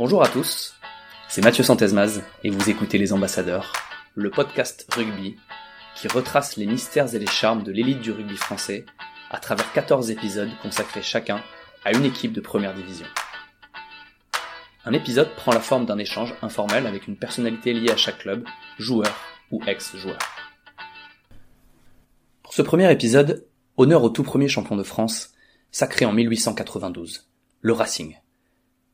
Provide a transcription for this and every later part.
Bonjour à tous, c'est Mathieu Santesmaz et vous écoutez Les Ambassadeurs, le podcast rugby qui retrace les mystères et les charmes de l'élite du rugby français à travers 14 épisodes consacrés chacun à une équipe de première division. Un épisode prend la forme d'un échange informel avec une personnalité liée à chaque club, joueur ou ex-joueur. Pour ce premier épisode, honneur au tout premier champion de France, sacré en 1892, le Racing,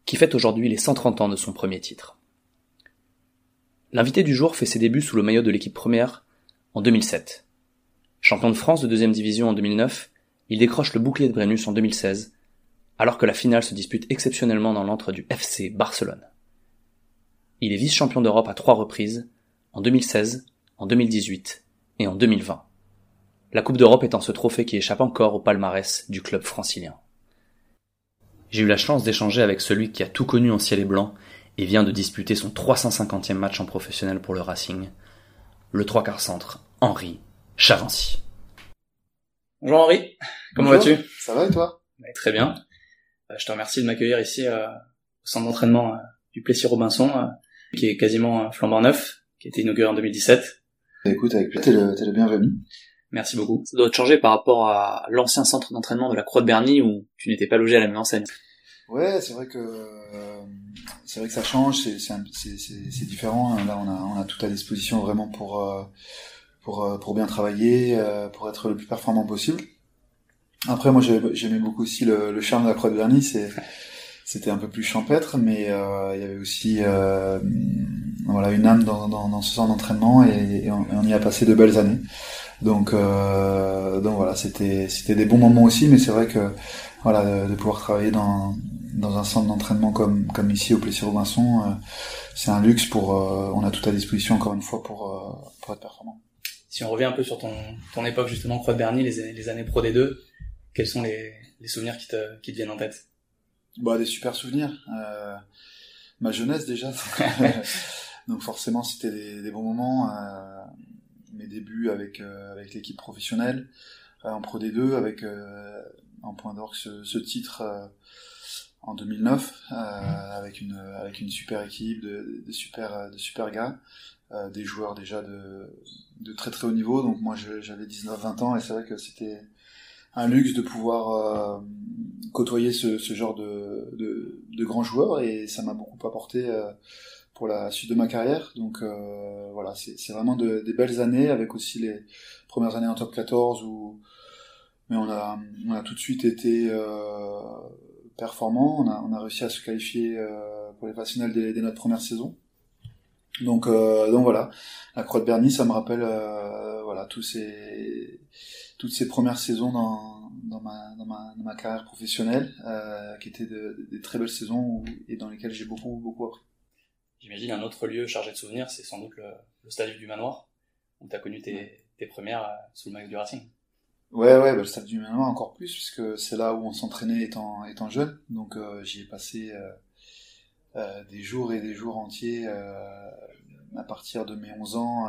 qui fête aujourd'hui les 130 ans de son premier titre. L'invité du jour fait ses débuts sous le maillot de l'équipe première en 2007. Champion de France de deuxième division en 2009, il décroche le bouclier de Brennus en 2016, alors que la finale se dispute exceptionnellement dans l'antre du FC Barcelone. Il est vice-champion d'Europe à trois reprises, en 2016, en 2018 et en 2020. La Coupe d'Europe étant ce trophée qui échappe encore au palmarès du club francilien. J'ai eu la chance d'échanger avec celui qui a tout connu en ciel et blanc et vient de disputer son 350e match en professionnel pour le Racing, le trois quarts centre, Henri Chavancy. Bonjour Henri, comment vas-tu? Ça va et toi? Très bien. Euh, je te remercie de m'accueillir ici euh, au centre d'entraînement euh, du Plessis-Robinson, qui est quasiment flambant neuf, qui a été inauguré en 2017. Écoute, avec plaisir, t'es le, bienvenu. Merci beaucoup. Ça doit te changer par rapport à l'ancien centre d'entraînement de la Croix de Berny où tu n'étais pas logé à la même enseigne. Ouais, c'est vrai que c'est vrai que ça change, c'est différent. Là, on a tout à disposition vraiment pour pour pour bien travailler, pour être le plus performant possible. Après, moi, j'aimais beaucoup aussi le, charme de la Croix de Berny. C'est c'était un peu plus champêtre, mais euh, il y avait aussi euh, voilà une âme dans, dans, dans ce centre d'entraînement et, on, y a passé de belles années. Donc euh, donc voilà, c'était c'était des bons moments aussi, mais c'est vrai que voilà de, pouvoir travailler dans dans un centre d'entraînement comme comme ici au Plessis Robinson, euh, c'est un luxe pour euh, on a tout à disposition encore une fois pour euh, pour être performant. Si on revient un peu sur ton ton époque justement Croix de Berny, les, les années pro D2, quels sont les, les souvenirs qui te, qui te viennent en tête? Bah des super souvenirs. Euh, ma jeunesse déjà. Donc forcément c'était des, bons moments. Euh, mes débuts avec euh, avec l'équipe professionnelle euh, en Pro D2 avec en point d'orgue ce, ce, titre en 2009 avec une avec une super équipe de, super de super gars. des joueurs déjà de, de très très haut niveau donc moi j'avais 19-20 ans et c'est vrai que c'était un luxe de pouvoir côtoyer ce, genre de, de, grands joueurs et ça m'a beaucoup apporté pour la suite de ma carrière. Donc euh, voilà, c'est vraiment de, des belles années avec aussi les premières années en top 14 où mais on a, on a tout de suite été euh, performant. On a, on a réussi à se qualifier pour les finales dès, dès, notre première saison. Donc, donc voilà, la Croix de Berny, ça me rappelle voilà tous ces toutes ces premières saisons dans, dans, ma, dans, ma, carrière professionnelle, euh, qui étaient de, des très belles saisons où, et dans lesquelles j'ai beaucoup, beaucoup appris. J'imagine un autre lieu chargé de souvenirs, c'est sans doute le, le stade du Manoir, où tu as connu tes, tes premières euh, sous le maillot du Racing. Ouais, ouais, bah, le stade du Manoir encore plus, puisque c'est là où on s'entraînait étant, étant jeune. Donc euh, j'y ai passé euh, euh, des jours et des jours entiers à partir de mes 11 ans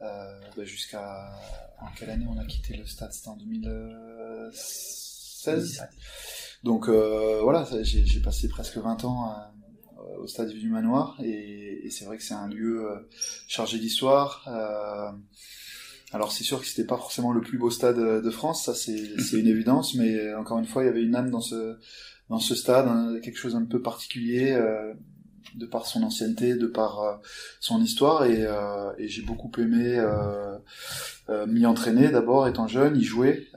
bah, jusqu'à en quelle année on a quitté le stade? C'était en 2016. Donc voilà, j'ai passé presque 20 ans au stade du Manoir et, et c'est vrai que c'est un lieu euh, chargé d'histoire. Euh, alors c'est sûr que c'était pas forcément le plus beau stade de France, ça c'est une évidence, mais encore une fois il y avait une âme dans ce dans ce stade, hein, quelque chose un peu particulier. Euh, de par son ancienneté, de par euh, son histoire, et, euh, et j'ai beaucoup aimé euh, euh m'y entraîner d'abord étant jeune, y jouer.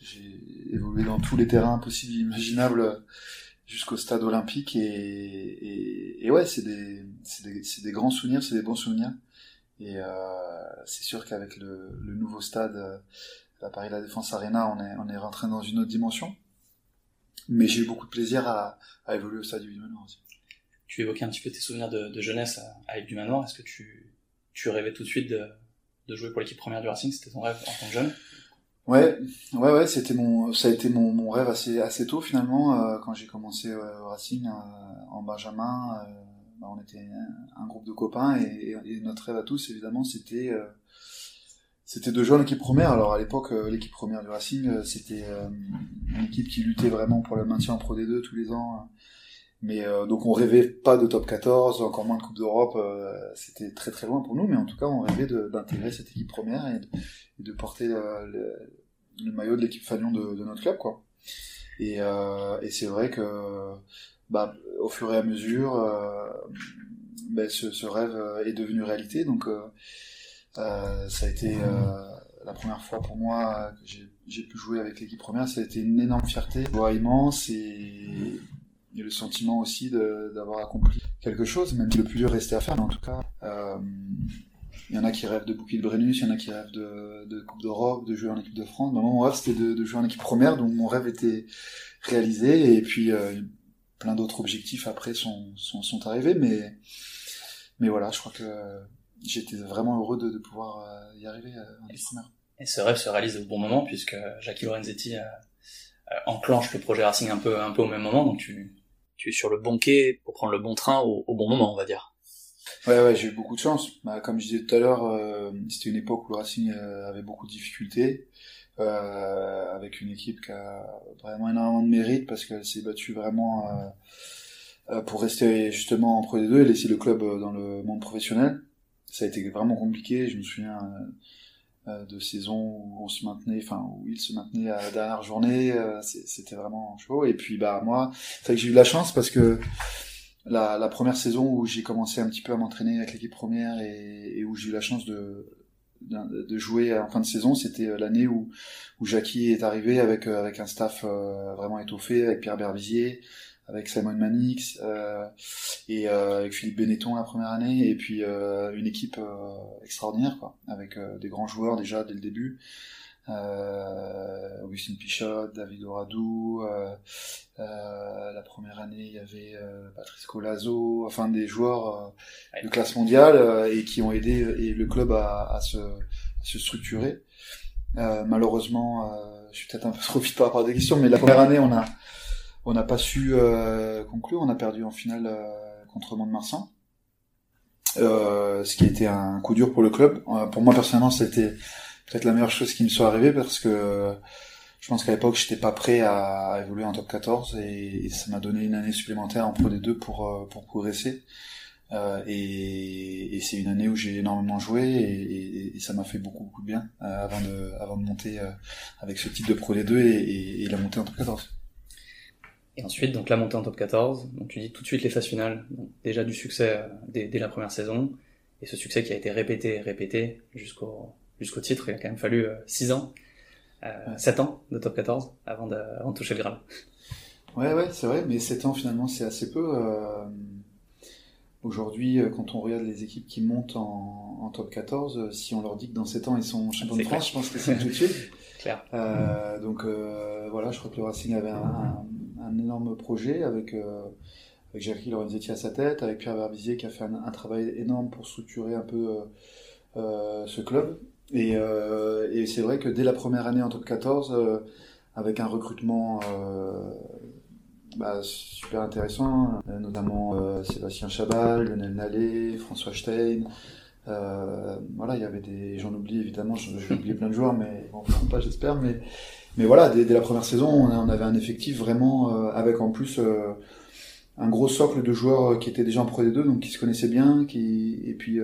j'ai évolué dans tous les terrains possibles et imaginables jusqu'au stade olympique, et, ouais, c'est des, des, grands souvenirs, c'est des bons souvenirs. Et c'est sûr qu'avec le, nouveau stade, la Paris La Défense Arena, on est, on est rentré dans une autre dimension. Mais j'ai eu beaucoup de plaisir à, à évoluer au stade du Manoir aussi tu évoquais un petit peu tes souvenirs de, de jeunesse avec du manoir. Est-ce que tu, tu rêvais tout de suite de, de jouer pour l'équipe première du Racing? C'était ton rêve en tant que jeune? Ouais, ouais, ouais, c'était mon, ça a été mon, mon rêve assez, assez tôt finalement euh, quand j'ai commencé euh, au Racing euh, en Benjamin. Euh, bah, on était un, groupe de copains et, notre rêve à tous évidemment c'était c'était de jouer en équipe première. Alors à l'époque, l'équipe première du Racing, c'était une équipe qui luttait vraiment pour le maintien en Pro D2 tous les ans Mais donc on rêvait pas de top 14, encore moins de Coupe d'Europe. C'était très très loin pour nous, mais en tout cas on rêvait d'intégrer cette équipe première et de, porter le, le, maillot de l'équipe Fagnon de, notre club, quoi. Et, c'est vrai que bah, au fur et à mesure, ben, ce, rêve est devenu réalité. Donc euh, ça a été la première fois pour moi que j'ai pu jouer avec l'équipe première, ça a été une énorme fierté, joie immense et, et le sentiment aussi d'avoir accompli quelque chose, même si le plus dur restait à faire, mais en tout cas, euh, il y en a qui rêvent de boucler de Brennus, il y en a qui rêvent de, de Coupe d'Europe, de jouer en équipe de France. moi, mon rêve, c'était de, de, jouer en équipe première, donc mon rêve était réalisé, et puis euh, plein d'autres objectifs après sont, sont, sont, arrivés, mais, mais voilà, je crois que j'étais vraiment heureux de, de pouvoir euh, y arriver en équipe première. Et ce rêve se réalise au bon moment puisque Jackie Lorenzetti euh, enclenche le projet Racing un peu un peu au même moment, donc tu tu es sur le bon quai pour prendre le bon train au, bon moment, on va dire. Ouais, ouais, j'ai eu beaucoup de chance. Bah, comme je disais tout à l'heure, euh, c'était une époque où le Racing avait beaucoup de difficultés, euh, avec une équipe qui a vraiment énormément de mérite parce qu'elle s'est battue vraiment euh, pour rester justement en Pro D2 et laisser le club dans le monde professionnel. Ça a été vraiment compliqué. Je me souviens euh, de saison où on se maintenait, enfin où il se maintenait à la dernière journée, euh, c'était vraiment chaud. Et puis bah moi, c'est vrai que j'ai eu de la chance parce que la, la première saison où j'ai commencé un petit peu à m'entraîner avec l'équipe première et, et où j'ai eu la chance de, de jouer en fin de saison, c'était euh, l'année où, où Jackie est arrivé avec, avec un staff vraiment étoffé, avec Pierre Berbizier, avec Simon Manix euh, et euh, avec Philippe Benetton la première année et puis euh, une équipe euh, extraordinaire quoi avec euh, des grands joueurs déjà dès le début. Euh, Augustin Pichot, David Oradou la première année il y avait Patrice Colazo enfin des joueurs de classe mondiale et qui ont aidé et le club à, à, se, à se, structurer malheureusement je suis peut-être un peu trop vite par rapport à des questions mais la première année on a on n'a pas su euh, conclure, on a perdu en finale euh, contre Mont-de-Marsan. Euh, ce qui a été un coup dur pour le club. pour moi personnellement, c'était peut-être la meilleure chose qui me soit arrivée parce que je pense qu'à l'époque, j'étais pas prêt à, évoluer en top 14 et, ça m'a donné une année supplémentaire en Pro D2 pour pour progresser. Et, c'est une année où j'ai énormément joué et, ça m'a fait beaucoup, beaucoup de bien avant de avant de monter avec ce type de Pro D2 et, la montée en top 14. Et ensuite, donc la montée en top 14. Donc tu dis tout de suite les phases finales. Donc, déjà du succès euh, dès, dès, la première saison. Et ce succès qui a été répété, répété jusqu'au jusqu'au titre. Il a quand même fallu 6 euh, ans, euh, 7 ans de top 14 avant de, avant de toucher le Graal. Ouais, ouais, c'est vrai. Mais 7 ans finalement, c'est assez peu. Euh... Aujourd'hui, euh, quand on regarde les équipes qui montent en, en, top 14, si on leur dit que dans 7 ans ils sont champions de France, je pense que c'est tout de suite. Claire. Euh, donc euh, voilà, je crois que le Racing avait un, un énorme projet avec, euh, avec Lorenzetti à sa tête, avec Pierre Verbizier qui a fait un, travail énorme pour structurer un peu euh, euh, ce club. Et, et c'est vrai que dès la première année en top 14, avec un recrutement bah, super intéressant, notamment Sébastien Chabal, Lionel Nallet, François Stein. Euh, voilà, il y avait des, j'en oublie évidemment, j'ai oublié plein de joueurs, mais bon, pas j'espère, mais mais voilà, dès, la première saison, on, avait un effectif vraiment euh, avec en plus euh, un gros socle de joueurs euh, qui étaient déjà en Pro D2, donc qui se connaissaient bien, qui et puis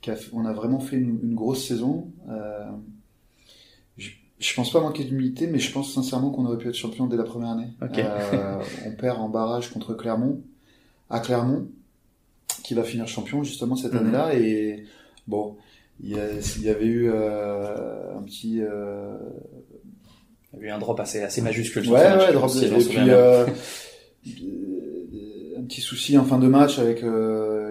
qui on a vraiment fait une, grosse saison. Je, je, pense pas manquer d'humilité, mais je pense sincèrement qu'on aurait pu être champion dès la première année. on perd en barrage contre Clermont, à Clermont, qui va finir champion justement cette mhm. année-là, et bon il y, avait eu euh, un petit euh... il y a eu un drop assez assez majuscule ouais ouais drop et puis euh, un petit souci en fin de match avec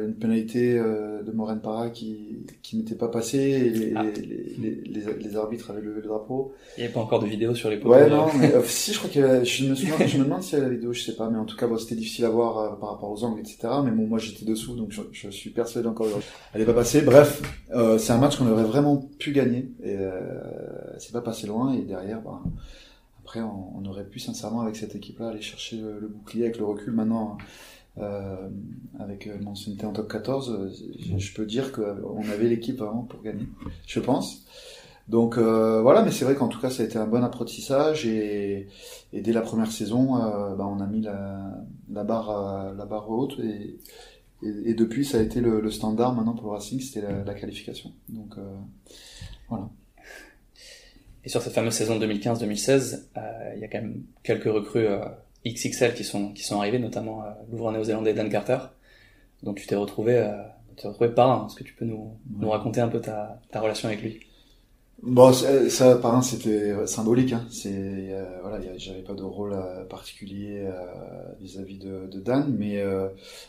une pénalité euh, de Moren Parra qui, qui n'était pas passée et les, ah. les, les, les, les, arbitres avaient levé le drapeau. Il n'y avait pas encore de vidéo sur les poteaux. Ouais, non, mais euh, si, je crois que je me, souviens, je me demande s'il y a la vidéo, je sais pas, mais en tout cas, bon, c'était difficile à voir par rapport aux angles, etc. Mais bon, moi j'étais dessous, donc je, je suis persuadé encore. Elle n'est pas passée. Bref, c'est un match qu'on aurait vraiment pu gagner et c'est pas passé loin et derrière, bah, après, on, aurait pu sincèrement avec cette équipe-là aller chercher le, le, bouclier avec le recul. Maintenant, euh, avec euh, mon ancienneté en top 14, euh, je, peux dire qu'on avait l'équipe vraiment pour gagner, je pense. Donc euh, voilà, mais c'est vrai qu'en tout cas ça a été un bon apprentissage et, dès la première saison, euh, bah, on a mis la, la barre, la haute et, depuis ça a été le, standard maintenant pour le Racing, c'était la, qualification. Donc voilà. Et sur cette fameuse saison 2015-2016, il y a quand même quelques recrues XXL qui sont qui sont arrivées, notamment l'ouvreur néo-zélandais Dan Carter, dont tu t'es retrouvé, tu t'es retrouvé par Est-ce que tu peux nous, nous raconter un peu ta, ta relation avec lui? Bon, ça, par un, c'était symbolique. Hein. C'est euh, voilà, j'avais pas de rôle euh, particulier euh, vis-à-vis de, de, Dan, mais euh,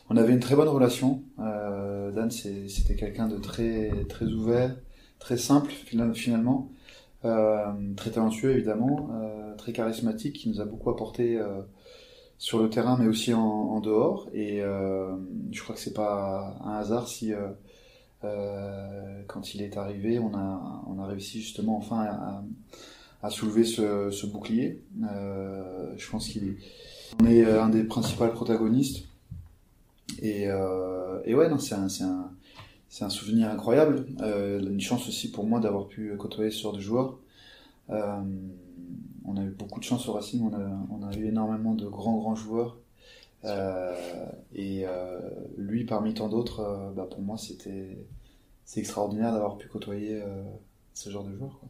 on avait une très bonne relation. Euh, Dan, c'était quelqu'un de très très ouvert, très simple finalement, très talentueux évidemment, très charismatique, qui nous a beaucoup apporté sur le terrain, mais aussi en, dehors. Et je crois que c'est pas un hasard si euh, quand il est arrivé, on a, on a réussi justement enfin à, soulever ce, bouclier. Euh, je pense qu'il est, on est un des principaux protagonistes. Et, euh, et ouais, non, c'est un, c'est un, un souvenir incroyable. Euh, une chance aussi pour moi d'avoir pu côtoyer ce genre de joueurs. Euh, on a eu beaucoup de chance au Racing, on a, on a eu énormément de grands grands joueurs. Euh, et euh, lui, parmi tant d'autres, euh, bah, pour moi, c'était c'est extraordinaire d'avoir pu côtoyer ce genre de joueur.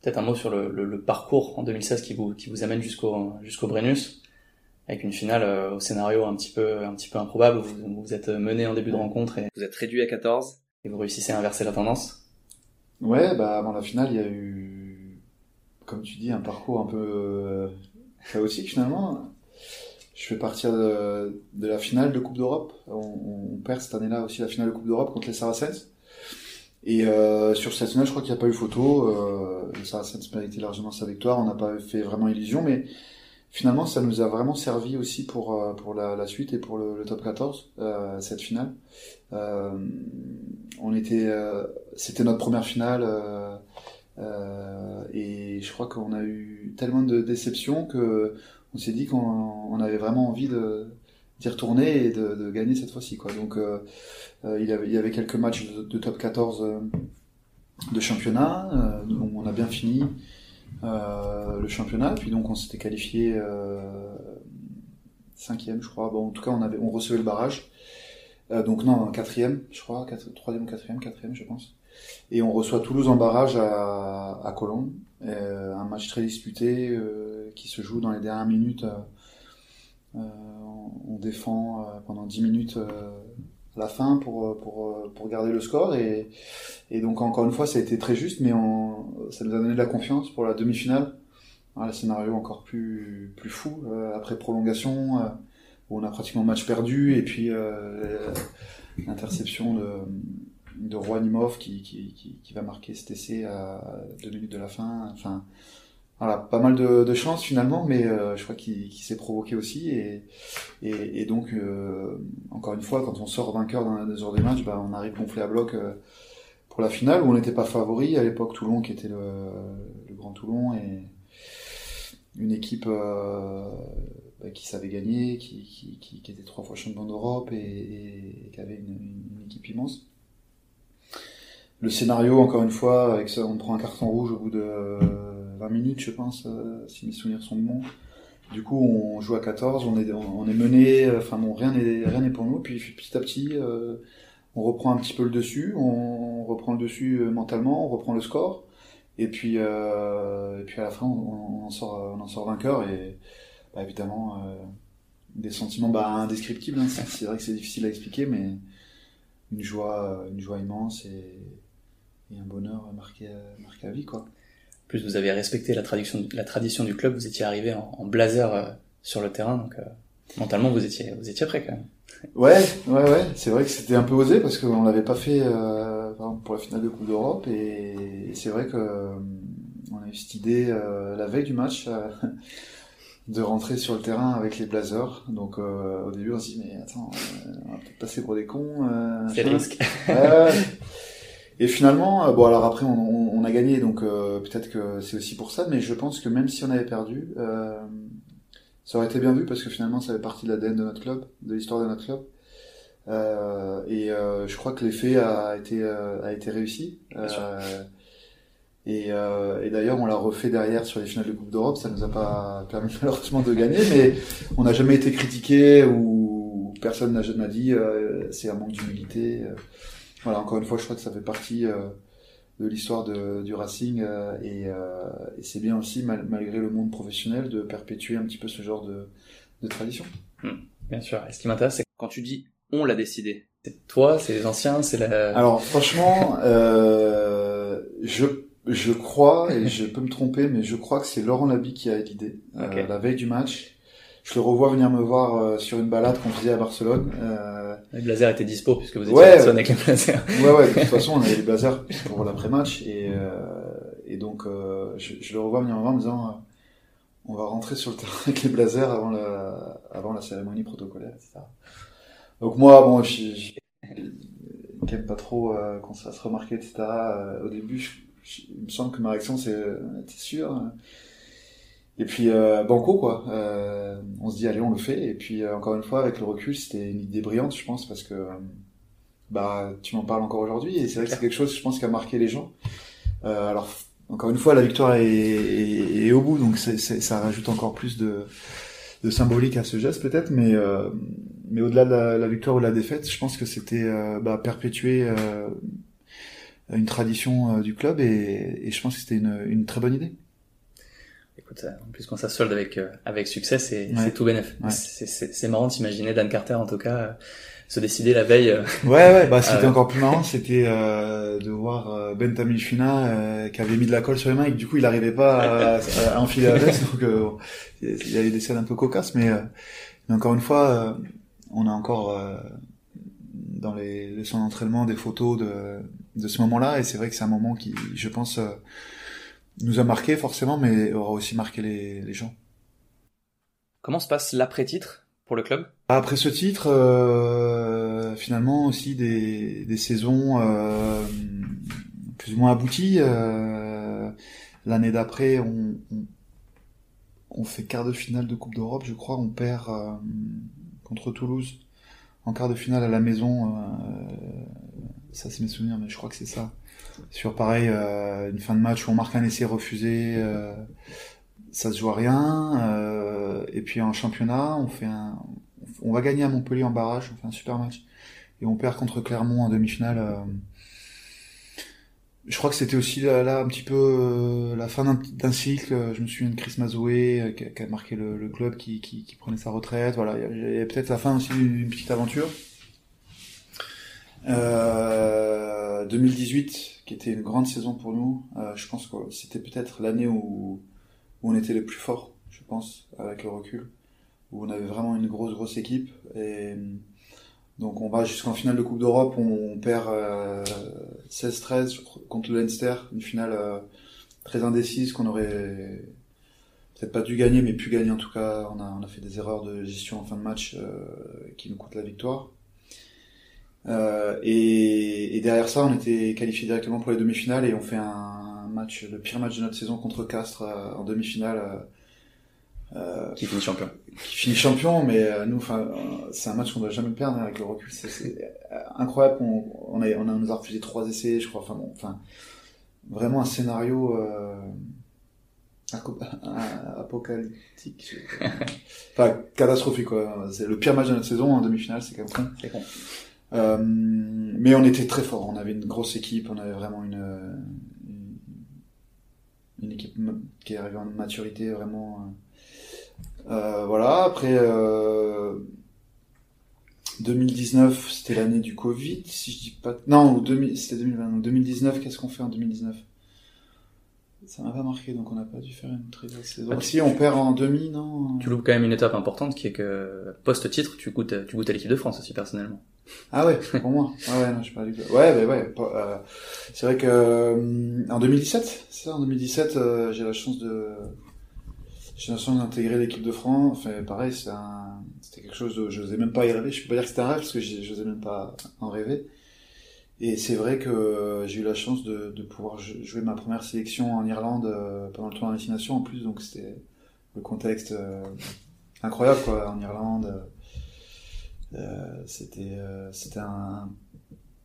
Peut-être un mot sur le, le, parcours en 2016 qui vous, qui vous amène jusqu'au jusqu'au Brennus, avec une finale au scénario un petit peu un petit peu improbable. Vous, vous êtes mené en début de rencontre et vous êtes réduit à 14 et vous réussissez à inverser la tendance. Ouais, bah avant la finale, il y a eu, comme tu dis, un parcours un peu chaotique finalement je fais partir de, la finale de Coupe d'Europe. On, perd cette année-là aussi la finale de Coupe d'Europe contre les Saracens. Et euh, sur cette finale, je crois qu'il n'y a pas eu photo. Euh, les Saracens méritaient largement sa victoire. On n'a pas fait vraiment illusion, mais finalement, ça nous a vraiment servi aussi pour euh, pour la, suite et pour le, top 14 euh, cette finale. Euh, on était, euh, c'était notre première finale. Et je crois qu'on a eu tellement de déceptions que on s'est dit qu'on avait vraiment envie d'y retourner et de, gagner cette fois-ci. Quoi. Donc euh, euh, il, y avait, quelques matchs de, top 14 euh, de championnat. on a bien fini le championnat. Puis donc on s'était qualifié cinquième, je crois. Bon, en tout cas, on, avait, on recevait le barrage. donc non, quatrième, je crois, troisième ou quatrième, quatrième, je pense. Et on reçoit Toulouse en barrage à, à Colombes. un match très disputé qui se joue dans les dernières minutes. Euh, euh, on défend euh, pendant 10 minutes à la fin pour, pour, pour garder le score. Et, et donc, encore une fois, ça a été très juste, mais ça nous a donné de la confiance pour la demi-finale. Un scénario encore plus, plus fou, après prolongation, où on a pratiquement match perdu, et puis l'interception de, de Roy Nimov qui, qui, va marquer cet essai à deux minutes de la fin. Enfin, voilà, pas mal de, de chance finalement, mais euh, je crois qu'il s'est provoqué aussi. Et, donc, euh, encore une fois, quand on sort vainqueur dans la mesure des matchs, bah, on arrive gonflé à bloc euh, pour la finale où on n'était pas favori. À l'époque, Toulon qui était le, grand Toulon et une équipe bah, qui savait gagner, qui, était trois fois champion d'Europe et, qui avait une, équipe immense. Le scénario, encore une fois, avec ça, on prend un carton rouge au bout de 20 minutes, je pense, euh, si mes souvenirs sont bons. Du coup, on joue à 14, on est, on est mené, enfin bon, rien n'est rien n'est pour nous. Puis petit à petit, euh, on reprend un petit peu le dessus, on reprend le dessus euh, mentalement, on reprend le score, et puis et puis à la fin, on, en sort on en sort vainqueur et bah, évidemment des sentiments bah, indescriptibles. Hein. C'est vrai que c'est difficile à expliquer, mais une joie une joie immense et, et un bonheur marqué marqué à vie quoi plus vous avez respecté la tradition, la tradition du club, vous étiez arrivé en, blazer euh, sur le terrain, donc euh, mentalement vous étiez, vous étiez prêt quand même. Ouais, ouais, ouais. C'est vrai que c'était un peu osé parce qu'on l'avait pas fait euh, pour la finale de Coupe d'Europe et, c'est vrai que on a eu cette idée la veille du match de rentrer sur le terrain avec les Blazers. Donc au début on se dit mais attends, on va peut-être passer pour des cons. c'est risque. Ouais, et finalement, euh, bon alors après on, on, a gagné, donc euh, peut-être que c'est aussi pour ça, mais je pense que même si on avait perdu, euh, ça aurait été bien vu parce que finalement ça fait partie de l'ADN de notre club, de l'histoire de notre club. Euh, et je crois que l'effet a été a été réussi. Et, euh, et d'ailleurs, on l'a refait derrière sur les finales de Coupe d'Europe. Ça nous a pas permis malheureusement de gagner, mais on n'a jamais été critiqué ou personne n'a jamais dit euh, c'est un manque d'humilité. Euh. Voilà, encore une fois, je crois que ça fait partie euh, de l'histoire du Racing euh, et, et c'est bien aussi, malgré le monde professionnel, de perpétuer un petit peu ce genre de, de tradition. Hmm, bien sûr. Et ce qui m'intéresse, c'est quand tu dis on l'a décidé. C'est toi, c'est les anciens, c'est la. Alors franchement, euh, je je crois et je peux me tromper, mais je crois que c'est Laurent Labi qui a l'idée euh, la veille du match. Je le revois venir me voir euh, sur une balade qu'on faisait à Barcelone. Euh... Les blazers étaient dispo puisque vous étiez ouais, personne avec les blazers. Ouais, ouais. De toute façon, on avait les blazers pour l'après-match et euh, et donc euh, je, je, le revois venir me voir en me disant on va rentrer sur le terrain avec les blazers avant la avant la cérémonie protocolaire, etc. Donc moi, bon, je, n'aime pas trop euh, qu'on se fasse remarquer, etc. Euh, au début, je, il me semble que ma réaction c'est, euh, t'es sûr hein? Et puis euh, banco quoi. Euh, on se dit allez, on le fait. Et puis encore une fois, avec le recul, c'était une idée brillante, je pense, parce que bah tu m'en parles encore aujourd'hui, et c'est vrai que c'est quelque chose, je pense, qui a marqué les gens. alors encore une fois, la victoire est, est, est au bout, donc c'est, ça rajoute encore plus de de symbolique à ce geste peut-être, mais euh, mais au-delà de la, victoire ou de la défaite, je pense que c'était euh, bah, perpétuer euh, une tradition du club et, et, je pense que c'était une, une très bonne idée. Écoute, en plus quand ça solde avec avec succès, c'est c'est tout bénef. C'est marrant d'imaginer Dan Carter en tout cas se décider la veille. Euh, ouais, ouais, bah c'était euh, encore plus marrant, c'était euh, de voir euh, Ben Tamifuna qui avait mis de la colle sur les mains et que du coup il n'arrivait pas à, enfiler la veste, donc il y avait des scènes un peu cocasses, mais, mais encore une fois, on a encore dans les leçons d'entraînement des photos de, de ce moment-là et c'est vrai que c'est un moment qui, je pense, nous a marqué forcément, mais aura aussi marqué les, les gens. Comment se passe l'après-titre pour le club? Après ce titre, euh, finalement aussi des, des saisons euh, plus ou moins abouties. Euh, L'année d'après, on, on, on, fait quart de finale de Coupe d'Europe, je crois. On perd euh, contre Toulouse en quart de finale à la maison. Euh, ça, c'est mes souvenirs, mais je crois que c'est ça. Sur pareil, euh, une fin de match où on marque un essai refusé ça se joue à rien. Euh, et puis en championnat, on fait un, on va gagner à Montpellier en barrage, on fait un super match. Et on perd contre Clermont en demi-finale. Euh, je crois que c'était aussi là, un petit peu euh, la fin d'un cycle. Je me souviens de Chris Mazoué qui, a marqué le, club, qui, qui, prenait sa retraite. Voilà, il y avait peut-être la fin aussi d'une petite aventure. Euh, 2018, qui était une grande saison pour nous. je pense que c'était peut-être l'année où où on était les plus forts, je pense, avec le recul, où on avait vraiment une grosse, grosse équipe. Et donc on va jusqu'en finale de Coupe d'Europe, on, perd 16-13 euh, contre le Leinster, une finale euh, très indécise qu'on aurait peut-être pas dû gagner, mais pu gagner en tout cas. On a, on a fait des erreurs de gestion en fin de match euh, qui nous coûtent la victoire. Et, et, derrière ça, on était qualifié directement pour les demi-finales et on fait un, match, le pire match de notre saison contre Castres euh, en demi-finale. Euh, euh, qui finit champion. Qui finit champion, mais nous, enfin, c'est un match qu'on doit jamais perdre hein, avec le recul. C'est incroyable. On, on, a, on a, nous a refusé trois essais, je crois. Enfin, bon, enfin, vraiment un scénario apocalyptique. enfin, catastrophique quoi. C'est le pire match de notre saison en demi-finale, c'est quand même con. Euh, mais on était très fort. On avait une grosse équipe. On avait vraiment une, une équipe qui est arrivée en maturité vraiment. Euh, euh voilà, après euh, 2019, c'était l'année du Covid, si je dis pas. Non, c'était 2020. 2019, qu'est-ce qu'on fait en 2019 ça m'a pas marqué, donc on n'a pas dû faire une très grosse saison. Ah, si, on perd en demi, non Tu loupes quand même une étape importante qui est que, post-titre, tu goûtes, tu goûtes à l'équipe de France aussi, personnellement. Ah ouais, pour moi. Ah ouais, non, je Ouais, bah ouais. Euh, c'est vrai que euh, en 2017, c'est ça, en 2017, euh, j'ai la chance de, j'ai la chance d'intégrer l'équipe de France. Enfin, pareil, c'est c'était quelque chose de, je n'osais même pas y rêver. Je peux pas dire que c'était un rêve parce que je n'osais même pas en rêver. Et c'est vrai que j'ai eu la chance de, de, pouvoir jouer ma première sélection en Irlande euh, pendant le tour destination en plus, donc c'était le contexte euh, incroyable quoi en Irlande. Euh, c'était c'était un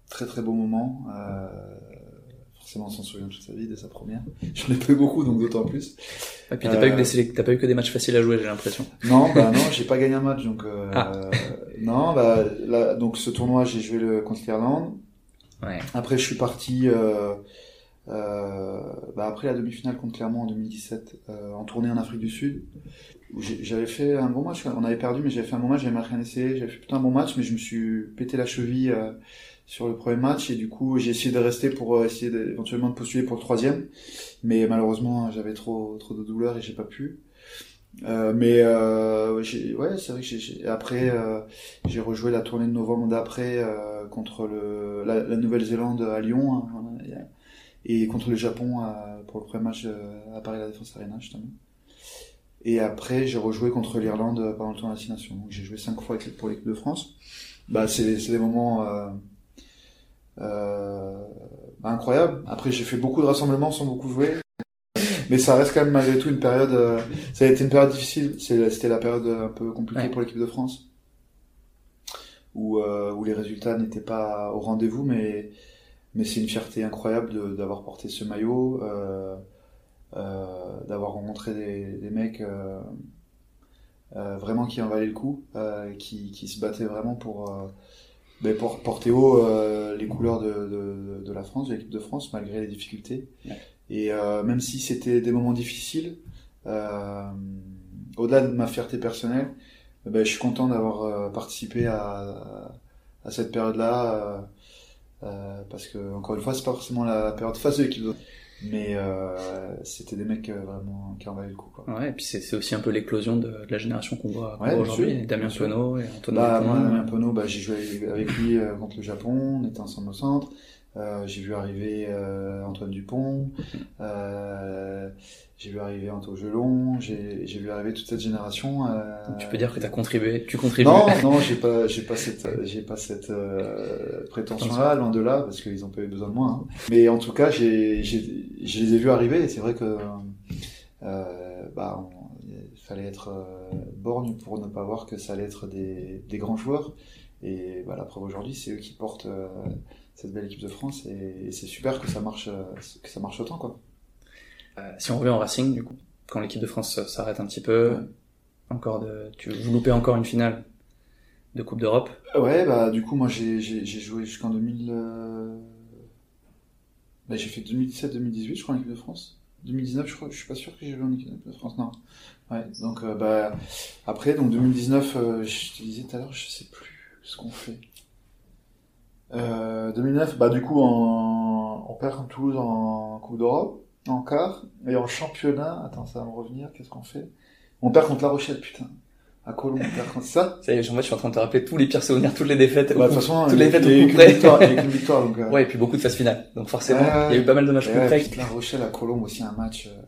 très très beau moment. forcément, on s'en souvient toute sa vie de sa première. J'en ai pas eu beaucoup, donc d'autant plus. Et puis t'as pas eu que des t'as pas eu que des matchs faciles à jouer, j'ai l'impression. Non, bah non, j'ai pas gagné un match, donc euh, Ah. non, bah là, donc ce tournoi, j'ai joué le contre l'Irlande. Ouais. Après, je suis parti euh, euh, bah, après la demi-finale contre Clermont en 2017 euh, en tournée en Afrique du Sud. J'avais fait un bon match, on avait perdu, mais j'avais fait un bon match, j'avais marqué un essai, j'avais fait plutôt un bon match, mais je me suis pété la cheville euh, sur le premier match et du coup j'ai essayé de rester pour euh, essayer éventuellement de postuler pour le troisième, mais malheureusement j'avais trop trop de douleurs et j'ai pas pu. Euh, mais euh, ouais, c'est vrai que j'ai- après euh, j'ai rejoué la tournée de novembre d'après euh, contre le la, la Nouvelle-Zélande à Lyon hein, et, contre le Japon pour le premier match à Paris la Défense Arena justement. Et après j'ai rejoué contre l'Irlande pendant le tournoi destination. Donc j'ai joué cinq fois avec- pour l'équipe de France. Bah c'est c'est des moments euh, euh, bah, incroyables. Après j'ai fait beaucoup de rassemblements sans beaucoup jouer. Mais ça reste quand même malgré tout une période. euh, ça a été une période difficile. C'était la période un peu compliquée Ouais. pour l'équipe de France, où euh, où les résultats n'étaient pas au rendez-vous, mais mais c'est une fierté incroyable de- d'avoir porté ce maillot, euh, d'avoir rencontré des, des mecs euh, euh, vraiment qui en valaient le coup, euh, qui qui se battaient vraiment pour euh, ben, pour porter haut euh, les couleurs de, de, de la France, de l'équipe de France, malgré les difficultés. Ouais. Et euh, même si c'était des moments difficiles, euh, au-delà de ma fierté personnelle, ben, je suis content d'avoir euh, participé à, à cette période-là, euh, euh, parce que encore une fois, c'est pas forcément la période face de l'équipe, de- mais euh, c'était des mecs euh, vraiment qui en valaient le coup. Quoi. Ouais, et puis c'est c'est aussi un peu l'éclosion de, de la génération qu'on voit, Ouais, aujourd'hui. Damien. Penaud et Antoine Bah, moi, Damien Penaud, bah, j'ai joué avec lui euh, contre le Japon, on était ensemble au centre. Euh, j'ai vu arriver euh, Antoine Dupont, euh, j'ai vu arriver Anto Gelon, j'ai vu arriver toute cette génération. euh, Tu peux dire que t'as contribué, tu contribues. Non, non, j'ai pas, j'ai pas cette, j'ai pas cette euh, prétention-là, loin de là, parce qu'ils ont pas eu besoin de moi. hein. Mais en tout cas, j'ai, je les ai vus arriver, et c'est vrai que, euh, bah, il fallait être euh, borgne pour ne pas voir que ça allait être des, des grands joueurs. Et bah, la preuve aujourd'hui, c'est eux qui portent euh, cette belle équipe de France, et, et c'est super que ça marche, euh, que ça marche autant, quoi. Euh, si on revient au Racing, du coup, quand l'équipe de France s'arrête un petit peu, Ouais. encore de, tu vous loupez encore une finale de Coupe d'Europe? Ouais, bah du coup, moi j'ai joué jusqu'en 2000. euh, Bah, j'ai fait 2017-2018, je crois, en équipe de France. 2019, je crois, je suis pas sûr que j'ai joué en équipe de France, non. Ouais, donc euh, bah après, donc 2019, euh, je te disais tout à l'heure, je sais plus ce qu'on fait. Euh, 2009, bah du coup, en... on perd contre Toulouse en Coupe d'Europe, en quart, et en championnat, attends, ça va me revenir, qu'est-ce qu'on fait? On perd contre La Rochelle, putain. À Colomb, on perd contre ça. Ça y est, en fait, je suis en train de te rappeler tous les pires souvenirs, toutes les défaites. Bah, de toute façon, toutes les défaites au coup près. victoire, qu'une victoire, donc. euh, Ouais, et puis beaucoup de phases finales. Donc forcément, il y a eu pas mal de matchs coup près. La Rochelle à Colombe aussi un match euh,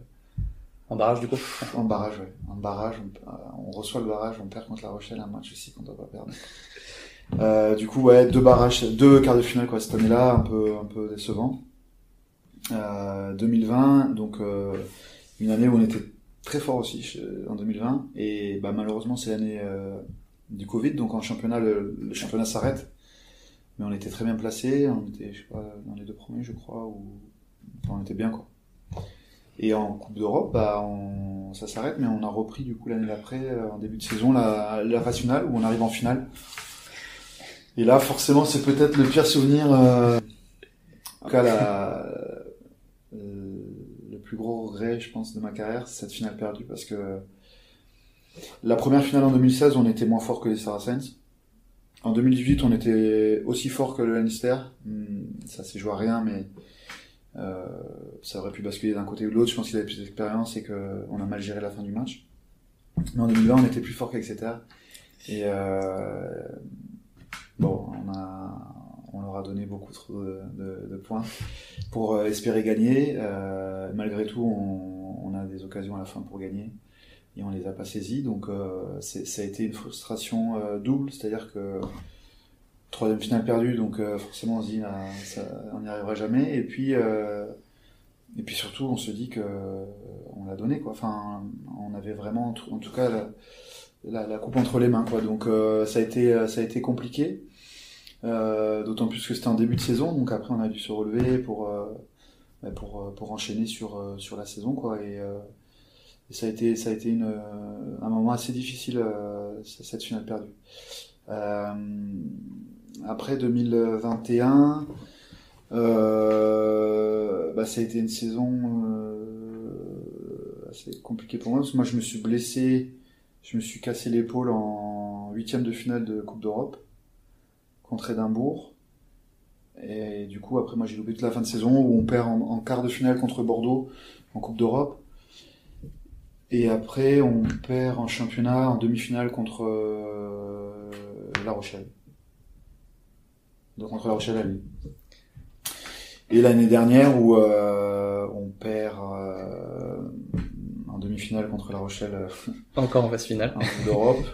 En barrage, du coup. en barrage, ouais. En barrage, on, euh, on reçoit le barrage, on perd contre La Rochelle, un match aussi qu'on doit pas perdre. Euh, du coup, ouais, deux barrages, deux quarts de finale quoi cette année-là, un peu, un peu décevant. Euh, 2020, donc euh, une année où on était très fort aussi en 2020, et bah, malheureusement c'est l'année euh, du Covid, donc en championnat le, championnat s'arrête, mais on était très bien placé, on était je sais pas dans les deux premiers je crois, ou enfin, on était bien quoi. Et en Coupe d'Europe, bah, ça s'arrête, mais on a repris du coup l'année d'après, euh, en début de saison, la, la phase finale, où on arrive en finale. Et là, forcément, c'est peut-être le pire souvenir, euh, euh, le plus gros regret, je pense, de ma carrière, cette finale perdue, parce que la première finale en 2016, on était moins fort que les Saracens. En 2018, on était aussi fort que le Leinster. Hmm, Ça s'est joué à rien, mais euh, ça aurait pu basculer d'un côté ou de l'autre. Je pense qu'il avait plus d'expérience et qu'on a mal géré la fin du match. Mais en 2020, on était plus fort qu'Exeter. Et euh, bon, on, leur a donné beaucoup trop de, points pour euh, espérer gagner. Euh, malgré tout, on, a des occasions à la fin pour gagner et on les a pas saisies. Donc euh, ça a été une frustration double, c'est-à-dire que troisième finale perdue, donc forcément on se ça, on n'y arrivera jamais. Et puis et puis surtout on se dit que on l'a donné. Enfin on avait vraiment en tout- cas la, coupe entre les mains quoi. Donc euh, ça a été ça a été compliqué. Euh, D'autant plus que c'était en début de saison, donc après on a dû se relever pour euh, bah, pour, pour enchaîner sur, sur la saison. Quoi, et, ça a été, ça a été un moment assez difficile, cette finale perdue. après 2021, bah, ça a été une saison assez compliquée pour moi, parce que moi je me suis blessé, je me suis cassé l'épaule en huitième de finale de Coupe d'Europe contre Édimbourg. Et du coup, après, moi, j'ai loupé toute la fin de saison où on perd en, quart de finale contre Bordeaux en Coupe d'Europe. Et après, on perd en championnat en demi-finale contre euh, La Rochelle. Donc contre La Rochelle à Lille. Et l'année dernière où euh, on perd euh, demi-finale contre La Rochelle. Encore en phase finale. En Coupe d'Europe.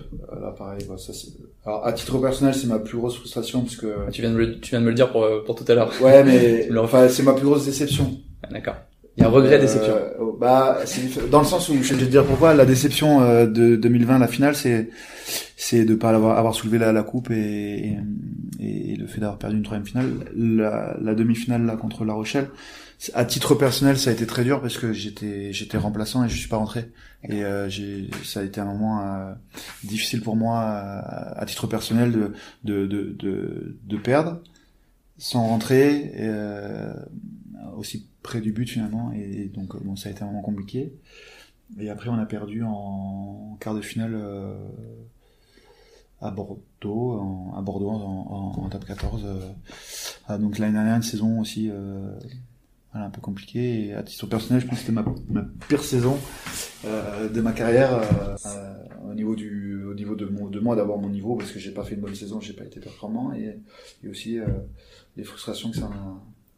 là, pareil, bah, ça c'est alors, à titre personnel, c'est ma plus grosse frustration parce que. Ah, tu viens de me, tu viens de me le dire pour, pour tout à l'heure. Ouais, mais enfin, c'est ma plus grosse déception. Ah, d'accord. Il y a un regret, euh, déception. Oh, bah, dans le sens où je vais te dire pourquoi la déception euh, de 2020, la finale, c'est c'est de pas avoir, avoir soulevé la, la coupe et, et, et le fait d'avoir perdu une troisième finale. La, la demi-finale là contre La Rochelle, à titre personnel, ça a été très dur parce que j'étais j'étais remplaçant et je suis pas rentré. Et euh, j'ai ça a été un moment euh, difficile pour moi à, titre personnel de de, de de, de perdre sans rentrer euh, aussi près du but finalement et, donc bon ça a été un moment compliqué. Et après on a perdu en, quart de finale euh, à Bordeaux, en, à Bordeaux en, en, en top 14. Euh, donc l'année dernière une saison aussi voilà, un peu compliqué. Et à titre personnel, je pense que c'était ma, ma, pire saison euh, de ma carrière euh, au niveau du, au niveau de, mon, de moi d'avoir mon niveau parce que j'ai pas fait une bonne saison, j'ai pas été performant et, et aussi euh, les frustrations que ça,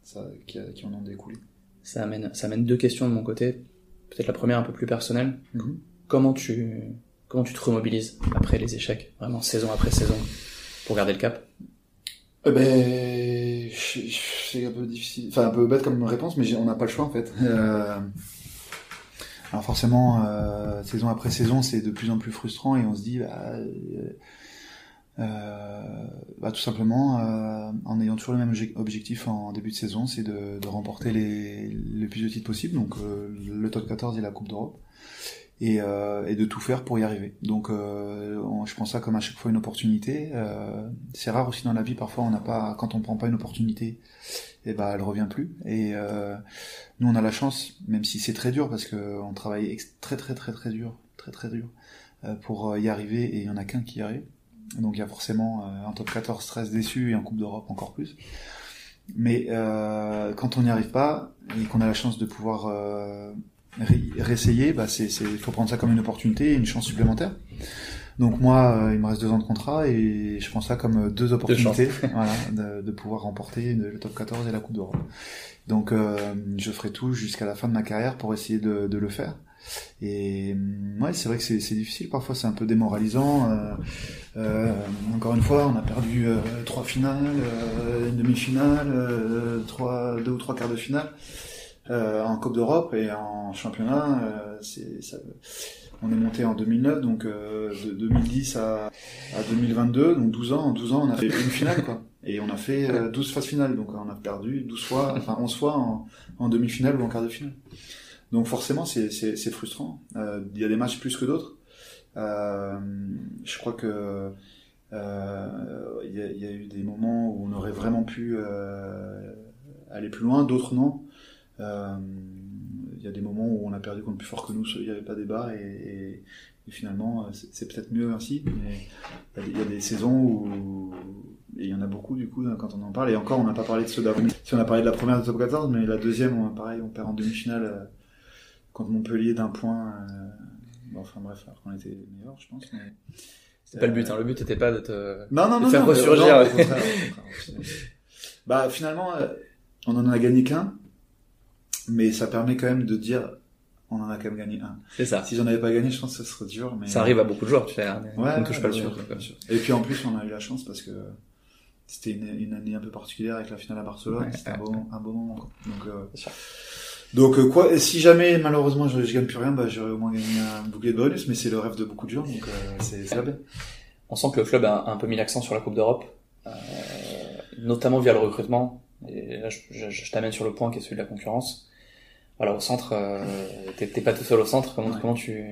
ça qui, qui, en ont découlé. Ça amène, ça amène deux questions de mon côté. Peut-être la première un peu plus personnelle. Mm-hmm. Comment tu, comment tu te remobilises après les échecs, vraiment saison après saison, pour garder le cap? Eh ben, c'est un peu difficile, enfin un peu bête comme réponse, mais on n'a pas le choix en fait. Euh, alors forcément, euh, saison après saison, c'est de plus en plus frustrant et on se dit, bah, euh, bah, tout simplement, en ayant toujours le même objectif en début de saison, c'est de, de, remporter les, le plus de titres possible, donc le top 14 et la Coupe d'Europe et, euh, et, de tout faire pour y arriver. Donc euh, je prends ça comme à chaque fois une opportunité. Euh, c'est rare aussi dans la vie, parfois on n'a pas, quand on prend pas une opportunité, et eh ben elle revient plus. Et euh, nous on a la chance, même si c'est très dur parce que on travaille très très très très dur, très très dur euh, pour y arriver et il y en a qu'un qui y arrive. Donc il y a forcément euh, un top 14 stress déçu et en Coupe d'Europe encore plus. Mais euh, quand on n'y arrive pas et qu'on a la chance de pouvoir réessayer, bah c'est, il faut prendre ça comme une opportunité, une chance supplémentaire. Donc moi, euh, il me reste deux ans de contrat et je prends ça comme euh, deux opportunités, voilà, de, de, pouvoir remporter le top 14 et la Coupe d'Europe. Donc euh, je ferai tout jusqu'à la fin de ma carrière pour essayer de, de le faire. Et ouais, c'est vrai que c'est, difficile. Parfois, c'est un peu démoralisant. Euh, euh, encore une fois, on a perdu trois finales, une demi-finale, trois, deux ou trois quarts de finale. Euh, en Coupe d'Europe et en championnat, euh, on est monté en 2009, donc euh, de 2010 à, à 2022, donc 12 ans. En 12 ans, on a fait une finale. Et on a fait 12 phases finales, donc on a perdu 12 fois, enfin 11 fois en, demi-finale ou en quart de finale. Donc forcément, c'est, frustrant. Il y a des matchs plus que d'autres. je crois que il y, a, eu des moments où on aurait vraiment pu aller plus loin, d'autres non. Euh, il y a des moments où on a perdu contre plus fort que nous, il n'y avait pas débat et, et, finalement euh, c'est peut-être mieux ainsi. Mais il y, a des saisons où et il y en a beaucoup du coup quand on en parle et encore on n'a pas parlé de ceux d'avant. Si on a parlé de la première de top 14, mais la deuxième, on, pareil, on perd en demi-finale euh, contre Montpellier d'un point. bon, enfin bref, alors qu'on était meilleurs, je pense. Mais, c'est pas le but, hein. le but n'était pas de te non, non, non, faire non, ressurgir. bah finalement, on en a gagné qu'un mais ça permet quand même de dire on en a quand même gagné un. C'est ça. Si j'en avais pas gagné, je pense que ce serait dur. Mais... Ça arrive à beaucoup de joueurs, tu sais. Hein. Ouais, on ne touche pas le sûr, Et puis en plus, on a eu la chance parce que c'était une, une, année un peu particulière avec la finale à Barcelone. c'était un, beau moment. Quoi. Donc, euh, donc euh, quoi, si jamais malheureusement je, je gagne plus rien, bah, j'aurais au moins gagné un bouclier de bonus, mais c'est le rêve de beaucoup de gens, donc euh, c'est la. On sent que le club a un peu mis l'accent sur la Coupe d'Europe, euh, notamment via le recrutement et là je, t'amène sur le point qui est celui de la concurrence. Voilà, au centre, euh, t'es pas tout seul au centre. Comment, comment tu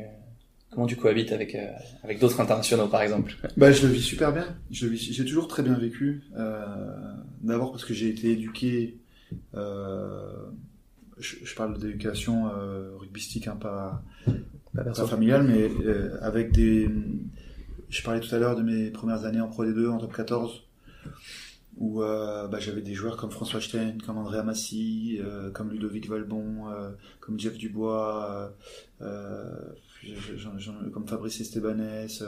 comment tu cohabites avec euh, avec d'autres internationaux par exemple? Bah je le vis super bien. Je j'ai toujours très bien vécu. Euh, D'abord parce que j'ai été éduqué. Euh, je, je, parle d'éducation euh, rugbystique, hein, pas, pas, familiale, mais euh, avec des. Je parlais tout à l'heure de mes premières années en Pro D2, en top 14 où euh, bah, j'avais des joueurs comme François Stein, comme André Amassi, euh, comme Ludovic Valbon, euh, comme Jeff Dubois, comme Fabrice Estebanès,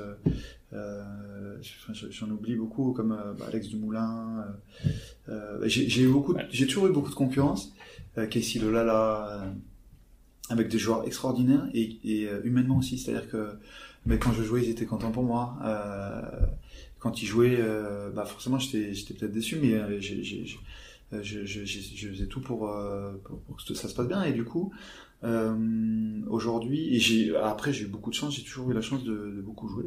j'en oublie beaucoup, comme bah, Alex Dumoulin. j'ai toujours eu beaucoup de concurrence. Casey Lolala, avec des joueurs extraordinaires et, et humainement aussi, c'est-à-dire que mais quand je jouais, ils étaient contents pour moi. Euh, quand ils jouaient, euh, bah forcément j'étais peut-être déçu, mais euh, euh, je, je, je, faisais tout pour, pour, pour, que ça se passe bien. Et du coup, euh, aujourd'hui, et après j'ai eu beaucoup de chance, j'ai toujours eu la chance de, beaucoup jouer.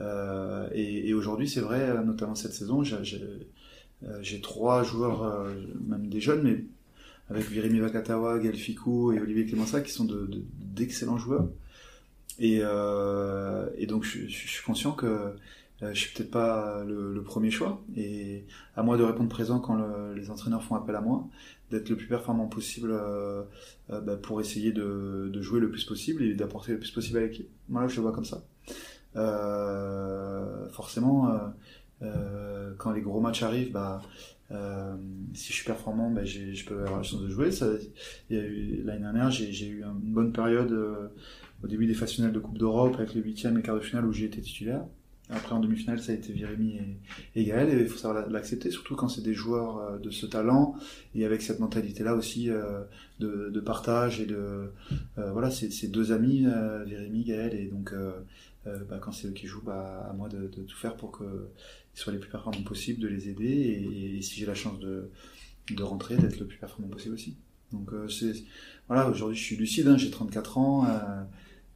Euh, et, aujourd'hui, c'est vrai, notamment cette saison, j'ai, trois joueurs, même des jeunes, mais avec Virimi Vakatawa, Gaël Ficou et Olivier Clémença, qui sont de, de, d'excellents joueurs. Et, euh, donc je, suis conscient que euh, je suis peut-être pas le, le, premier choix. Et à moi de répondre présent quand le, les entraîneurs font appel à moi, d'être le plus performant possible euh, euh, bah, pour essayer de, de, jouer le plus possible et d'apporter le plus possible à l'équipe. Voilà, je le vois comme ça. Euh, forcément, quand les gros matchs arrivent, bah, si je suis performant, bah, je peux avoir la chance de jouer. L'année dernière, j'ai eu une bonne période au début des phases finales de Coupe d'Europe, avec les huitièmes et quarts de finale où j'ai été titulaire. Après, en demi-finale, ça a été Jérémy et, Gaël, et il faut savoir l'accepter, surtout quand c'est des joueurs euh, de ce talent, et avec cette mentalité-là aussi euh, de, de, partage, et de... Euh, voilà, c'est deux amis, euh, Jérémy, Gaël, et donc bah, quand c'est eux qui jouent, bah, à moi de, de tout faire pour qu'ils soient les plus performants possibles, de les aider, et, et si j'ai la chance de, de rentrer, d'être le plus performant possible aussi. Donc c'est... Voilà, aujourd'hui je suis lucide, hein, j'ai 34 ans,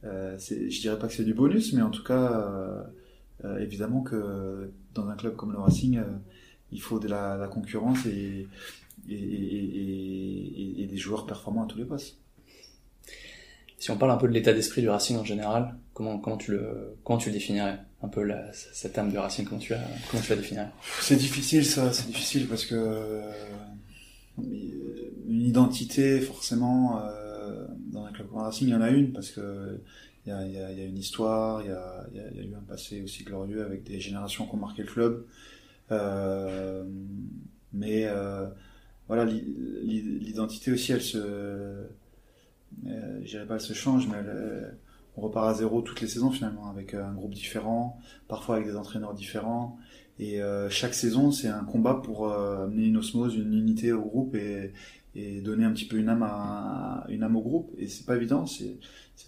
euh, je dirais pas que c'est du bonus, mais en tout cas, euh, euh, évidemment que dans un club comme le Racing, il faut de la, la concurrence et, et, et, et, des joueurs performants à tous les postes. Si on parle un peu de l'état d'esprit du Racing en général, comment, comment, tu, le, comment tu le définirais un peu la, cette âme du Racing comment tu, as, comment tu la définirais? C'est difficile ça, c'est difficile parce que une identité forcément euh, dans un club comme Racing, il y en a une parce que il y a, une histoire, il y a, eu un passé aussi glorieux avec des générations qui ont marqué le club. Euh, mais euh, voilà, l'identité aussi, elle se, euh, pas elle se change, mais elle, on repart à zéro toutes les saisons finalement avec un groupe différent, parfois avec des entraîneurs différents. Et euh, chaque saison, c'est un combat pour euh, amener une osmose, une unité au groupe et, donner un petit peu une âme à, une âme au groupe et c'est pas évident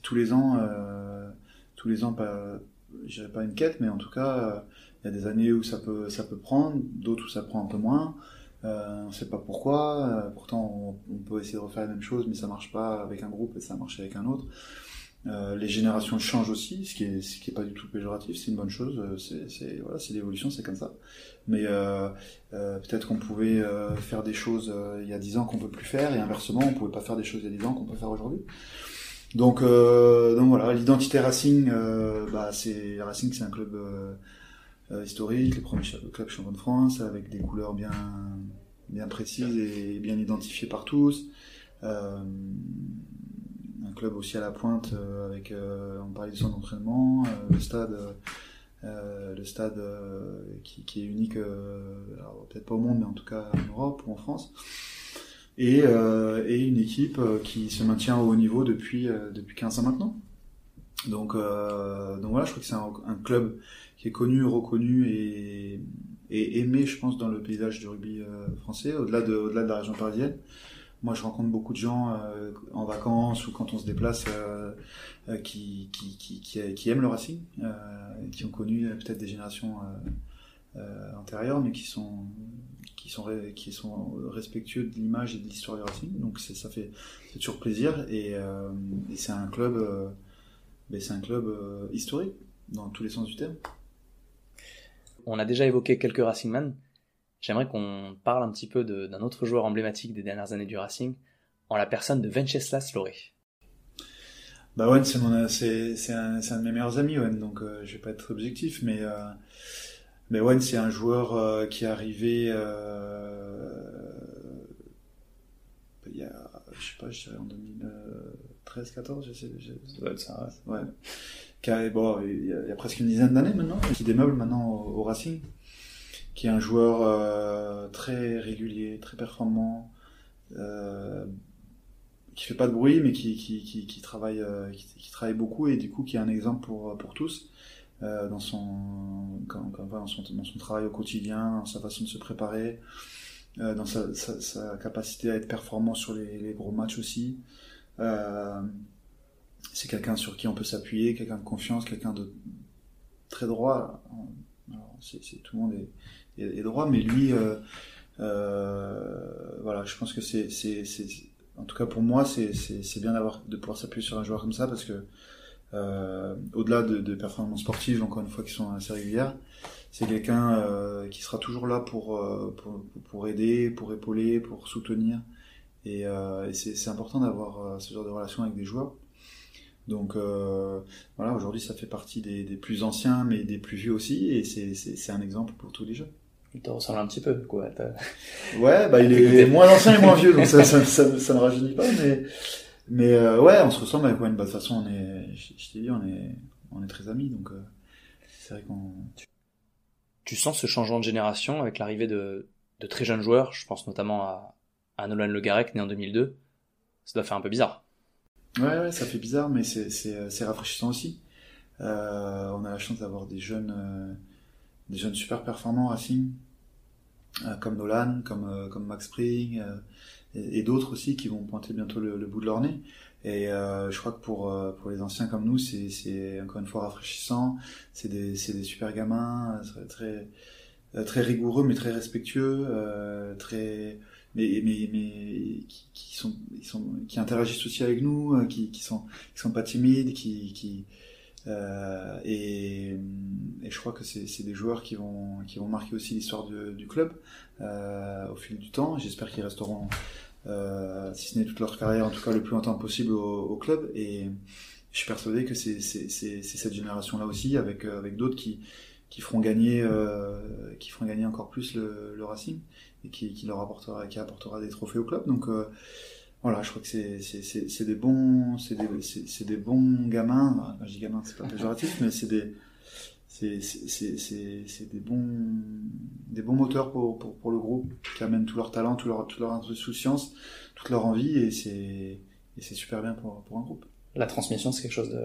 tous les ans euh, tous les ans pas je dirais pas une quête mais en tout cas il y a des années où ça peut ça peut prendre d'autres où ça prend un peu moins euh, on sait pas pourquoi euh, pourtant on, peut essayer de refaire la même chose mais ça marche pas avec un groupe et ça marche avec un autre euh, les générations changent aussi, ce qui est, ce qui est pas du tout péjoratif, c'est une bonne chose. Euh, c'est, voilà, c'est l'évolution, c'est comme ça. Mais euh, euh peut-être qu'on pouvait euh, faire des choses il y a dix ans qu'on peut plus faire, et inversement, on pouvait pas faire des choses il y a dix ans qu'on peut faire aujourd'hui. Donc, donc voilà, l'identité Racing, bah, c'est Racing, c'est un club historique, le premier club champion de France, avec des couleurs bien, bien précises et bien identifiées par tous. Euh, un club aussi à la pointe euh, avec euh, on parlait du centre d'entraînement, euh, le stade le stade qui, qui, est unique peut-être pas au monde mais en tout cas en Europe ou en France. Et, et une équipe qui se maintient au haut niveau depuis depuis 15 ans maintenant. Donc, donc voilà, je crois que c'est un, club qui est connu, reconnu et, aimé, je pense, dans le paysage du rugby français, au-delà de, au-delà de la région parisienne. Moi, je rencontre beaucoup de gens euh, en vacances ou quand on se déplace euh, euh qui, qui, qui, qui, aiment le Racing, euh, qui ont connu euh, peut-être des générations antérieures, mais qui sont qui sont qui sont respectueux de l'image et de l'histoire du Racing. Donc ça fait toujours plaisir et, et c'est un club ben, c'est un club historique dans tous les sens du terme. On a déjà évoqué quelques Racingman. j'aimerais qu'on parle un petit peu d'un autre joueur emblématique des dernières années du Racing, en la personne de Venceslas Loré. Bah ouais, c'est un, un de mes meilleurs amis, Owen, donc euh, je vais pas être objectif, mais euh, mais Owen, c'est un joueur euh, qui est arrivé euh, il y a, je sais pas, je dirais en 2013, 14, je sais, je, ça doit être ça, ouais. Qui a, bon, il y, a, il y a presque une dizaine d'années maintenant, qui démeuble maintenant au, au Racing, qui est un joueur euh, très régulier, très performant. Qui fait pas de bruit, mais qui, qui, qui, qui travaille, qui, travaille beaucoup et du coup qui est un exemple pour, pour tous euh, dans, son, quand, quand, dans, dans son travail au quotidien, dans sa façon de se préparer, euh, dans sa, capacité à être performant sur les, gros matchs aussi. Euh, c'est quelqu'un sur qui on peut s'appuyer, quelqu'un de confiance, quelqu'un de très droit. Alors, tout le monde est, droit, mais lui, voilà, je pense que c'est, en tout cas pour moi, c'est bien d'avoir de pouvoir s'appuyer sur un joueur comme ça parce que au-delà de, de, performances sportives, encore une fois, qui sont assez régulières, c'est quelqu'un euh, qui sera toujours là pour, euh, pour, pour, aider, pour épauler, pour soutenir. Et, euh, et c'est important d'avoir euh, ce genre de relation avec des joueurs. Donc euh, voilà, aujourd'hui, ça fait partie des, des, plus anciens, mais des plus vieux aussi, et c'est un exemple pour tous les jeunes. Il te ressemble un petit peu, quoi. Ouais, bah il est moins ancien et moins vieux, donc ça, ça, ça, ça, ne rajeunit pas, mais mais euh, ouais, on se ressemble avec Wayne. Bah, de toute façon, on est, je, je t'ai dit, on est on est très amis, donc euh, c'est vrai qu'on. Tu sens ce changement de génération avec l'arrivée de de très jeunes joueurs. Je pense notamment à à Nolan Le Garec, né en 2002. Ça doit faire un peu bizarre. Ouais, ouais, ça fait bizarre, mais c'est c'est c'est rafraîchissant aussi. Euh, on a la chance d'avoir des jeunes euh, des jeunes super performants Racing, euh, comme Nolan, comme, euh, comme Max Spring, euh, et, et d'autres aussi qui vont pointer bientôt le, le bout de leur nez. Et je crois que pour, pour les anciens comme nous, c'est encore une fois rafraîchissant. C'est des, des super gamins, très, très, rigoureux, mais très respectueux, très, mais, mais, mais qui, qui, sont, ils sont, qui interagissent aussi avec nous, qui, qui sont, qui sont pas timides, qui, qui, euh, et, je crois que c'est des joueurs qui vont, qui vont marquer aussi l'histoire du club euh, au fil du temps. J'espère qu'ils resteront, euh, si ce n'est toute leur carrière, en tout cas le plus longtemps possible au, club. Et je suis persuadé que c'est cette génération-là aussi, avec, avec d'autres qui, qui feront gagner, qui feront gagner encore plus le, Racing et qui, qui leur apportera, qui apportera des trophées au club. Donc voilà, je crois que c'est des bons, c'est des, c'est des bons gamins. Quand je dis gamins, c'est pas péjoratif, mais c'est des, c'est des bons, des bons moteurs pour, pour, pour, le groupe qui amènent tout leur talent, tout leur, toute leur insouciance, toute leur envie, et c'est, c'est super bien pour, pour un groupe. La transmission, c'est quelque chose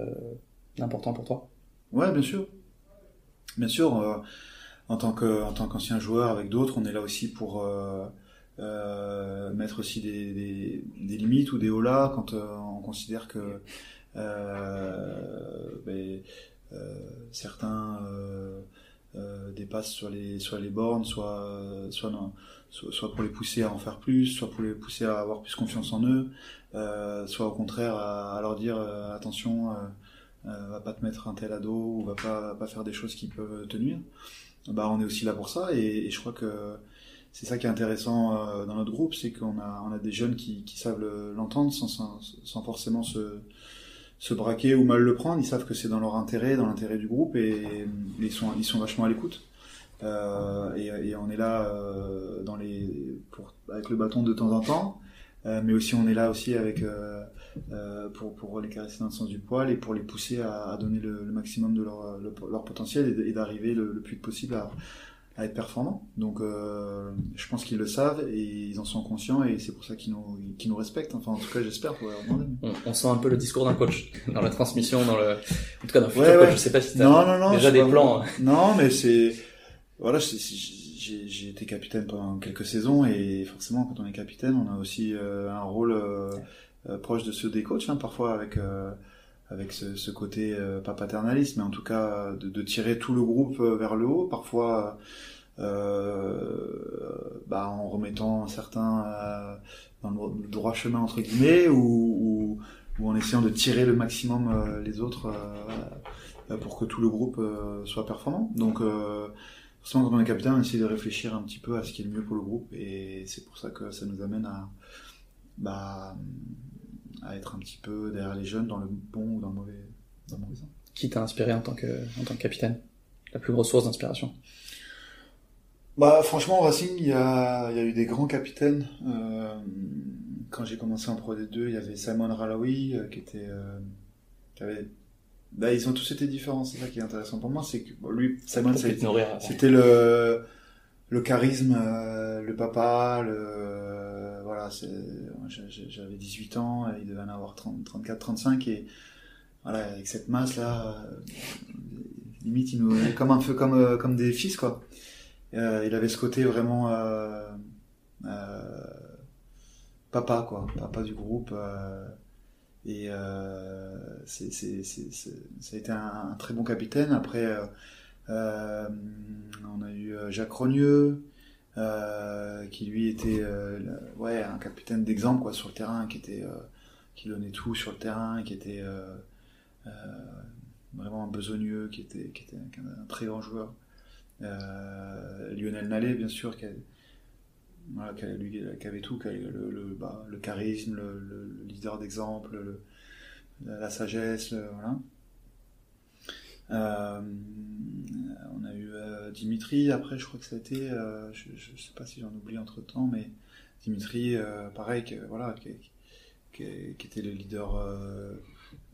d'important pour toi? Ouais, bien sûr, bien sûr. Euh, en tant que, en tant qu'ancien joueur avec d'autres, on est là aussi pour euh, mettre aussi des, des, limites ou des holas quand euh, on considère que euh, ben, euh, certains dépassent sur les, sur les bornes, soit, soit, soit, soit, pour les pousser à en faire plus, soit pour les pousser à avoir plus confiance en eux, soit au contraire à, leur dire attention, va pas te mettre un tel ado ou va pas, pas faire des choses qui peuvent te nuire. Bah, on est aussi là pour ça et je crois que c'est ça qui est intéressant euh, dans notre groupe, c'est qu'on a, des jeunes qui, savent l'entendre sans, forcément se, braquer ou mal le prendre. Ils savent que c'est dans leur intérêt, dans l'intérêt du groupe, et, ils, sont, vachement à l'écoute. Euh, et, on est là euh, avec le bâton de temps en temps, mais aussi on est là aussi avec pour, les caresser dans le sens du poil et pour les pousser à, donner le, maximum de leur, potentiel et d'arriver le, le, plus possible à, à être performants. Donc euh, je pense qu'ils le savent et ils en sont conscients et c'est pour ça qu'ils nous, qu'ils nous respectent. Enfin en tout cas j'espère. On, on, sent un peu le discours d'un coach dans la transmission, dans le, en tout cas dans le futur ouais, coach. Je sais pas si tu as déjà des plans. Non mais c'est voilà j'ai été capitaine pendant quelques saisons et forcément quand on est capitaine on a aussi euh, un rôle euh, euh, proche de ceux des coachs hein, parfois avec euh, avec ce, ce côté euh, pas paternaliste, mais en tout cas de, de, tirer tout le groupe euh, vers le haut, parfois euh, bah, en remettant certains euh, dans le droit chemin entre guillemets, ou, ou, ou, en essayant de tirer le maximum euh, les autres pour que tout le groupe soit performant. Donc forcément, quand on est capitaine, on essaie de réfléchir un petit peu à ce qui est le mieux pour le groupe, et c'est pour ça que ça nous amène à, bah, à être un petit peu derrière les jeunes dans le bon ou dans le mauvais, dans le mauvais sens. Qui t'a inspiré en tant que, en tant que capitaine? La plus grosse source d'inspiration? Bah, franchement, au Racing, il y a, il y a eu des grands capitaines. Euh, quand j'ai commencé en Pro D2, il y avait Simon Ralawi, euh, qui était, euh, qui avait, bah, ils ont tous été différents. C'est ça qui est intéressant pour moi, c'est que bon, lui, Simon, c'était le, le charisme, euh, le papa, le, voilà, j'avais 18 ans, il devait en avoir 30, 34, 35, et voilà, avec cette masse-là, euh, limite, il nous, comme un peu comme, euh, comme des fils, quoi. Euh, il avait ce côté vraiment, papa, quoi, papa du groupe, et ça a été un, un très bon capitaine. Après, on a eu Jacques Rogneux, qui lui était euh, ouais, un capitaine d'exemple quoi, sur le terrain, qui, était, euh, qui donnait tout sur le terrain, qui était euh, euh, vraiment un besogneux, qui était, qui était un, très grand joueur. Euh, Lionel Nallet, bien sûr, qui, avait tout, qui bah, le charisme, le, le- le leader d'exemple, le- la, sagesse, voilà. Euh, euh, Dimitri, après je crois que ça a été, euh, je, je sais pas si j'en oublie entre temps, mais Dimitri, euh, pareil, voilà, qui, était le leader, euh,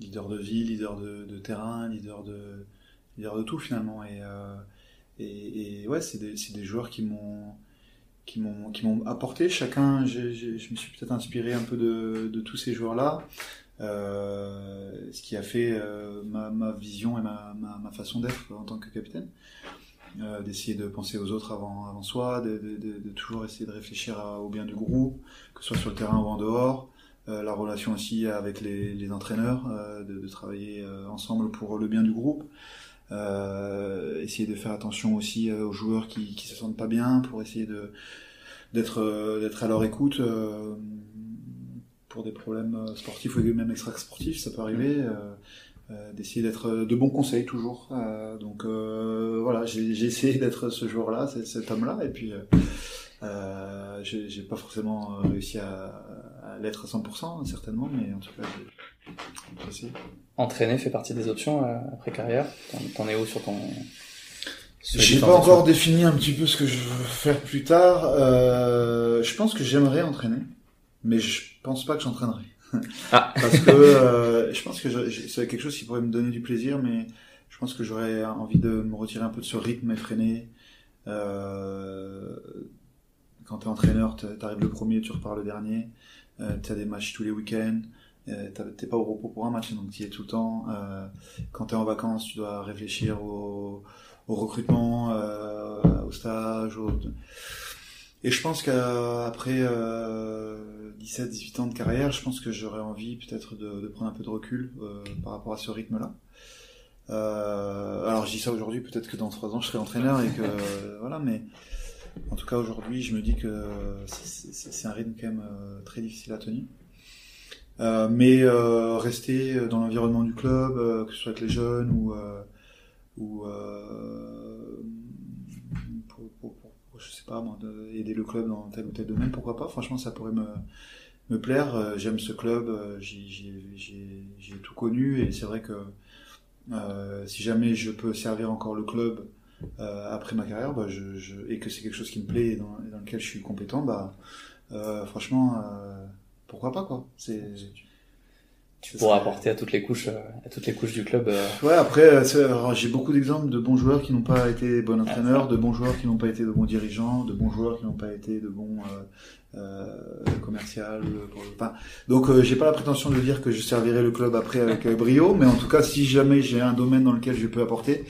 de vie, leader de, terrain, leader de, leader de tout finalement. Et, euh, et, ouais, c'est des, joueurs qui m'ont apporté. Chacun, je me suis peut-être inspiré un peu de, tous ces joueurs-là. Euh, ce qui a fait euh, ma, ma vision et ma, ma, ma façon d'être en tant que capitaine. Euh, d'essayer de penser aux autres avant, avant soi, de, de, de, de toujours essayer de réfléchir à- au bien du groupe, que ce soit sur le terrain ou en dehors. Euh, la relation aussi avec les, les entraîneurs, euh, de, travailler ensemble pour le bien du groupe. Essayer de faire attention aussi aux joueurs qui, qui se sentent pas bien, pour essayer de d'être d'être à leur écoute pour des problèmes sportifs ou même extra-sportifs, ça peut arriver. Euh, d'essayer d'être euh, de bons conseils toujours. Euh, donc euh, voilà, j'ai essayé d'être ce joueur-là, cet, homme-là, et puis j'ai pas forcément réussi à, à l'être à 100%, certainement, mais en tout cas, j'ai essayé. Entraîner fait partie des options après carrière? T'en- es où sur ton... J'ai pas encore défini un petit peu ce que je veux faire plus tard. Euh, je pense que j'aimerais entraîner, mais je pense pas que j'entraînerai. Ah. Parce que euh, je pense que c'est quelque chose qui pourrait me donner du plaisir, mais je pense que j'aurais envie de me retirer un peu de ce rythme effréné. Euh, quand t'es entraîneur, t'arrives le premier, tu repars le dernier. Euh, t'as des matchs tous les week-ends. Euh, T'es pas au repos pour un match, donc tu y es tout le temps. Euh, quand t'es en vacances, tu dois réfléchir au, au recrutement, euh, au stage. Au... Et je pense qu'après euh, 17-18 ans de carrière, je pense que j'aurais envie peut-être de, de prendre un peu de recul euh, par rapport à ce rythme-là. Euh, alors je dis ça aujourd'hui, peut-être que dans trois ans je serai entraîneur et que voilà, mais en tout cas aujourd'hui je me dis que c'est- un rythme quand même euh, très difficile à tenir. Euh, mais euh, rester dans l'environnement du club, euh, que ce soit avec les jeunes ou euh, ou pas moi, de- aider le club dans tel ou tel domaine, pourquoi pas. Franchement, ça pourrait me me plaire. Euh, J'aime ce club, euh, j'y- j'y j'y- j'y ai tout connu et c'est vrai que euh, si jamais je peux servir encore le club après ma carrière, bah, je, et que c'est quelque chose qui me plaît et dans, lequel je suis compétent, bah franchement, pourquoi pas quoi. Tu pourras apporter à toutes les couches, euh, à toutes les couches du club. euh, Ouais, après, euh, j'ai beaucoup d'exemples de bons joueurs qui n'ont pas été bons entraîneurs, de bons joueurs qui n'ont pas été de bons dirigeants, de bons joueurs qui n'ont pas été de bons euh, commerciaux. pour- enfin, donc, euh, j'ai pas la prétention de dire que je servirai le club après avec euh, brio, mais en tout cas, si jamais j'ai un domaine dans lequel je peux apporter,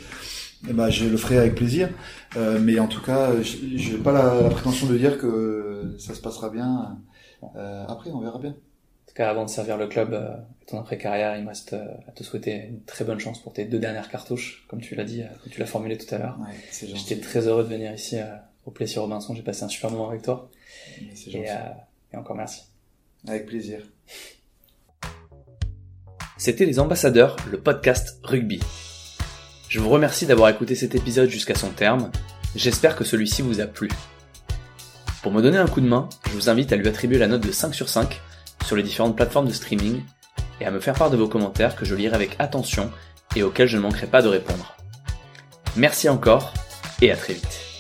eh ben, je le ferai avec plaisir. Euh, mais en tout cas, j'ai j'ai pas la, la prétention de dire que ça se passera bien. Euh, après, on verra bien. En tout cas, avant de servir le club, euh, ton après-carrière, il me reste euh, à te souhaiter une très bonne chance pour tes deux dernières cartouches, comme tu l'as dit, euh, comme tu l'as formulé tout à l'heure. Ouais. J'étais très heureux de venir ici euh, au Plessis Robinson. J'ai passé un super moment avec toi. Et, euh, et encore merci. Avec plaisir. C'était Les Ambassadeurs, le podcast rugby. Je vous remercie d'avoir écouté cet épisode jusqu'à son terme. J'espère que celui-ci vous a plu. Pour me donner un coup de main, je vous invite à lui attribuer la note de 5 sur 5 les différentes plateformes de streaming et à me faire part de vos commentaires que je lirai avec attention et auxquels je ne manquerai pas de répondre. Merci encore et à très vite.